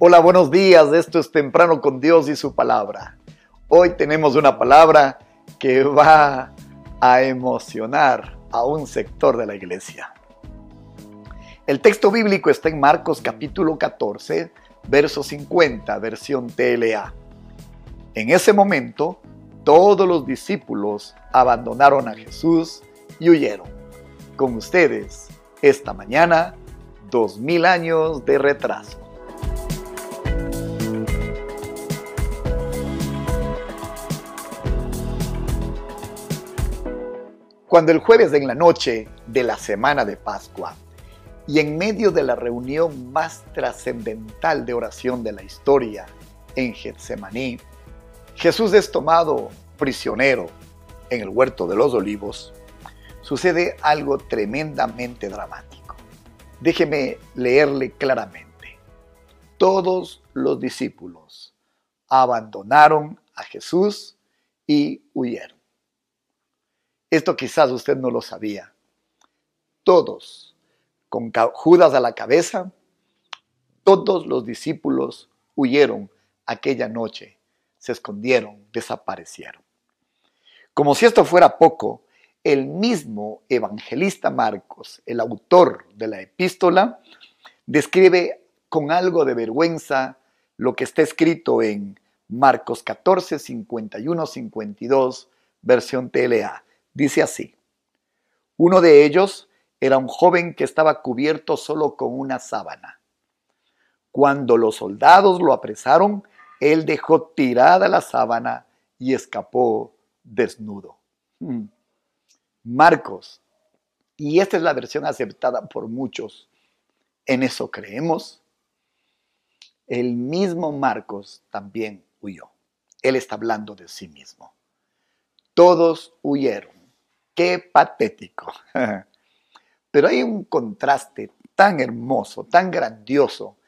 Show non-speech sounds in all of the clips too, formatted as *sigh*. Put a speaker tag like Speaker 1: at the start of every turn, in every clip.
Speaker 1: Hola, buenos días. Esto es Temprano con Dios y su palabra. Hoy tenemos una palabra que va a emocionar a un sector de la iglesia. El texto bíblico está en Marcos capítulo 14, verso 50, versión TLA. En ese momento, todos los discípulos abandonaron a Jesús y huyeron. Con ustedes, esta mañana, dos mil años de retraso. Cuando el jueves en la noche de la semana de Pascua y en medio de la reunión más trascendental de oración de la historia en Getsemaní, Jesús es tomado prisionero en el huerto de los olivos, sucede algo tremendamente dramático. Déjeme leerle claramente. Todos los discípulos abandonaron a Jesús y huyeron. Esto quizás usted no lo sabía. Todos, con Judas a la cabeza, todos los discípulos huyeron aquella noche, se escondieron, desaparecieron. Como si esto fuera poco, el mismo evangelista Marcos, el autor de la epístola, describe con algo de vergüenza lo que está escrito en Marcos 14, 51, 52, versión TLA. Dice así, uno de ellos era un joven que estaba cubierto solo con una sábana. Cuando los soldados lo apresaron, él dejó tirada la sábana y escapó desnudo. Hmm. Marcos, y esta es la versión aceptada por muchos, en eso creemos, el mismo Marcos también huyó. Él está hablando de sí mismo. Todos huyeron Qué patético. *laughs* Pero hay un contraste tan hermoso, tan grandioso,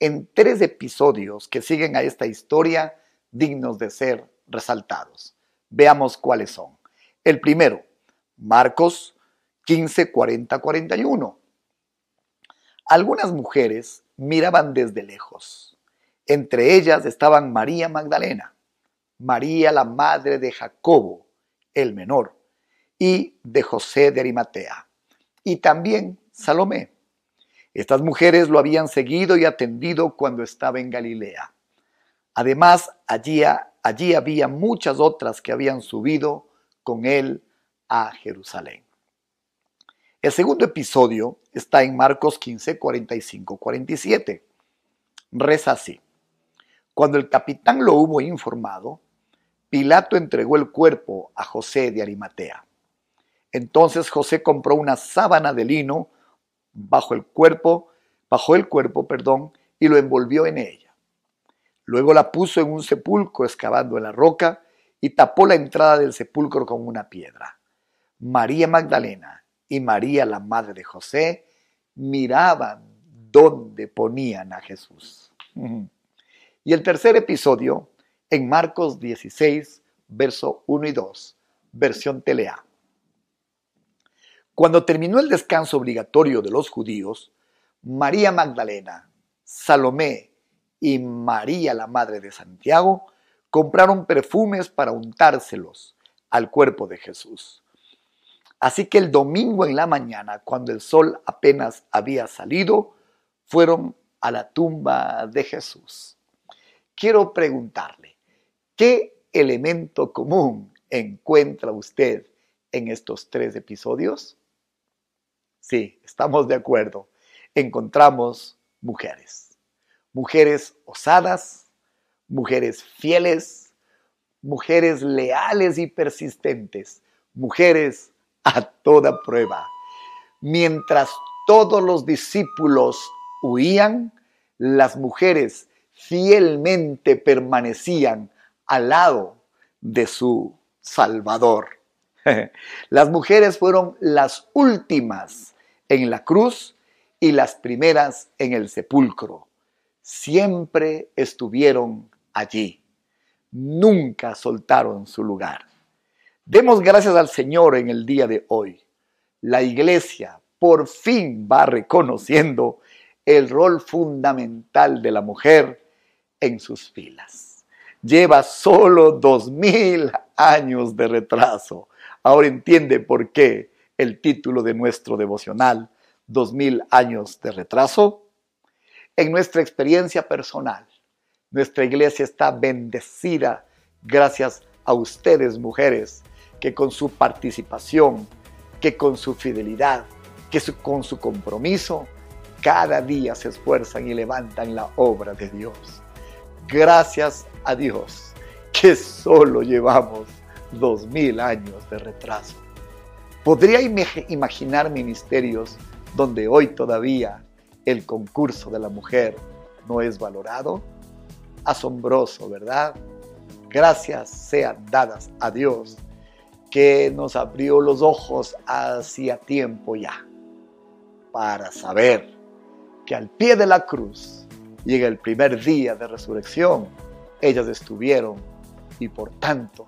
Speaker 1: en tres episodios que siguen a esta historia dignos de ser resaltados. Veamos cuáles son. El primero, Marcos 15, 40, 41. Algunas mujeres miraban desde lejos. Entre ellas estaban María Magdalena, María la madre de Jacobo, el menor, y de José de Arimatea, y también Salomé. Estas mujeres lo habían seguido y atendido cuando estaba en Galilea. Además, allí, allí había muchas otras que habían subido con él a Jerusalén. El segundo episodio está en Marcos 15, 45, 47. Reza así. Cuando el capitán lo hubo informado, Pilato entregó el cuerpo a José de Arimatea. Entonces José compró una sábana de lino bajo el cuerpo, bajo el cuerpo, perdón, y lo envolvió en ella. Luego la puso en un sepulcro excavando en la roca y tapó la entrada del sepulcro con una piedra. María Magdalena y María, la madre de José, miraban dónde ponían a Jesús. Y el tercer episodio, en Marcos 16, verso 1 y 2, versión telea. Cuando terminó el descanso obligatorio de los judíos, María Magdalena, Salomé y María la Madre de Santiago compraron perfumes para untárselos al cuerpo de Jesús. Así que el domingo en la mañana, cuando el sol apenas había salido, fueron a la tumba de Jesús. Quiero preguntarle, ¿qué elemento común encuentra usted en estos tres episodios? Sí, estamos de acuerdo. Encontramos mujeres. Mujeres osadas, mujeres fieles, mujeres leales y persistentes, mujeres a toda prueba. Mientras todos los discípulos huían, las mujeres fielmente permanecían al lado de su Salvador. *laughs* Las mujeres fueron las últimas en la cruz y las primeras en el sepulcro. Siempre estuvieron allí. Nunca soltaron su lugar. Demos gracias al Señor en el día de hoy. La iglesia por fin va reconociendo el rol fundamental de la mujer en sus filas. Lleva solo dos mil años de retraso. Ahora entiende por qué el título de nuestro devocional, dos mil años de retraso. En nuestra experiencia personal, nuestra iglesia está bendecida gracias a ustedes, mujeres, que con su participación, que con su fidelidad, que con su compromiso, cada día se esfuerzan y levantan la obra de Dios. Gracias a Dios que solo llevamos dos mil años de retraso. Podría imaginar ministerios donde hoy todavía el concurso de la mujer no es valorado. Asombroso, ¿verdad? Gracias sean dadas a Dios que nos abrió los ojos hacía tiempo ya para saber que al pie de la cruz llega el primer día de resurrección. Ellas estuvieron y por tanto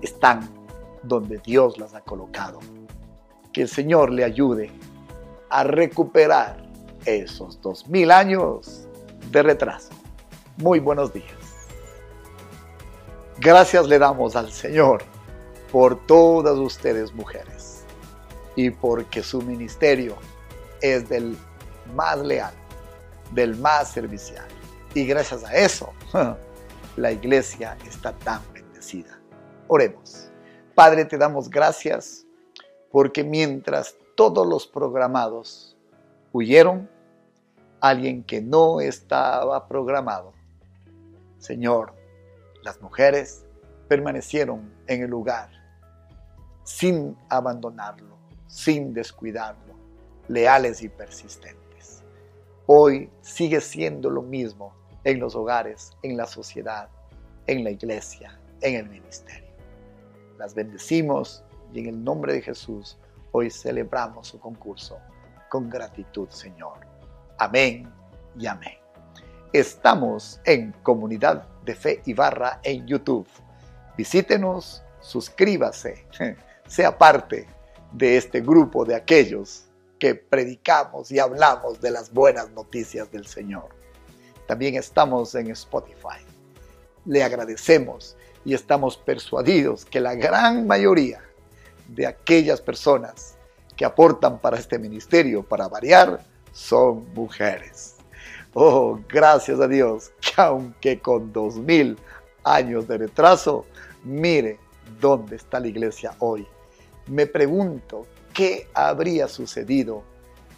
Speaker 1: están donde Dios las ha colocado. Que el Señor le ayude a recuperar esos dos mil años de retraso. Muy buenos días. Gracias le damos al Señor por todas ustedes mujeres y porque su ministerio es del más leal, del más servicial. Y gracias a eso, *laughs* la iglesia está tan bendecida. Oremos. Padre, te damos gracias porque mientras todos los programados huyeron, alguien que no estaba programado, Señor, las mujeres permanecieron en el lugar sin abandonarlo, sin descuidarlo, leales y persistentes. Hoy sigue siendo lo mismo en los hogares, en la sociedad, en la iglesia, en el ministerio. Las bendecimos y en el nombre de Jesús hoy celebramos su concurso con gratitud, Señor. Amén y amén. Estamos en Comunidad de Fe y Barra en YouTube. Visítenos, suscríbase *laughs* sea parte de este grupo de aquellos que predicamos y hablamos de las buenas noticias del Señor. También estamos en Spotify. Le agradecemos y estamos persuadidos que la gran mayoría de aquellas personas que aportan para este ministerio, para variar, son mujeres. Oh, gracias a Dios que aunque con dos mil años de retraso, mire dónde está la iglesia hoy me pregunto qué habría sucedido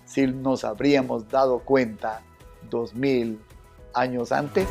Speaker 1: si nos habríamos dado cuenta dos mil años antes.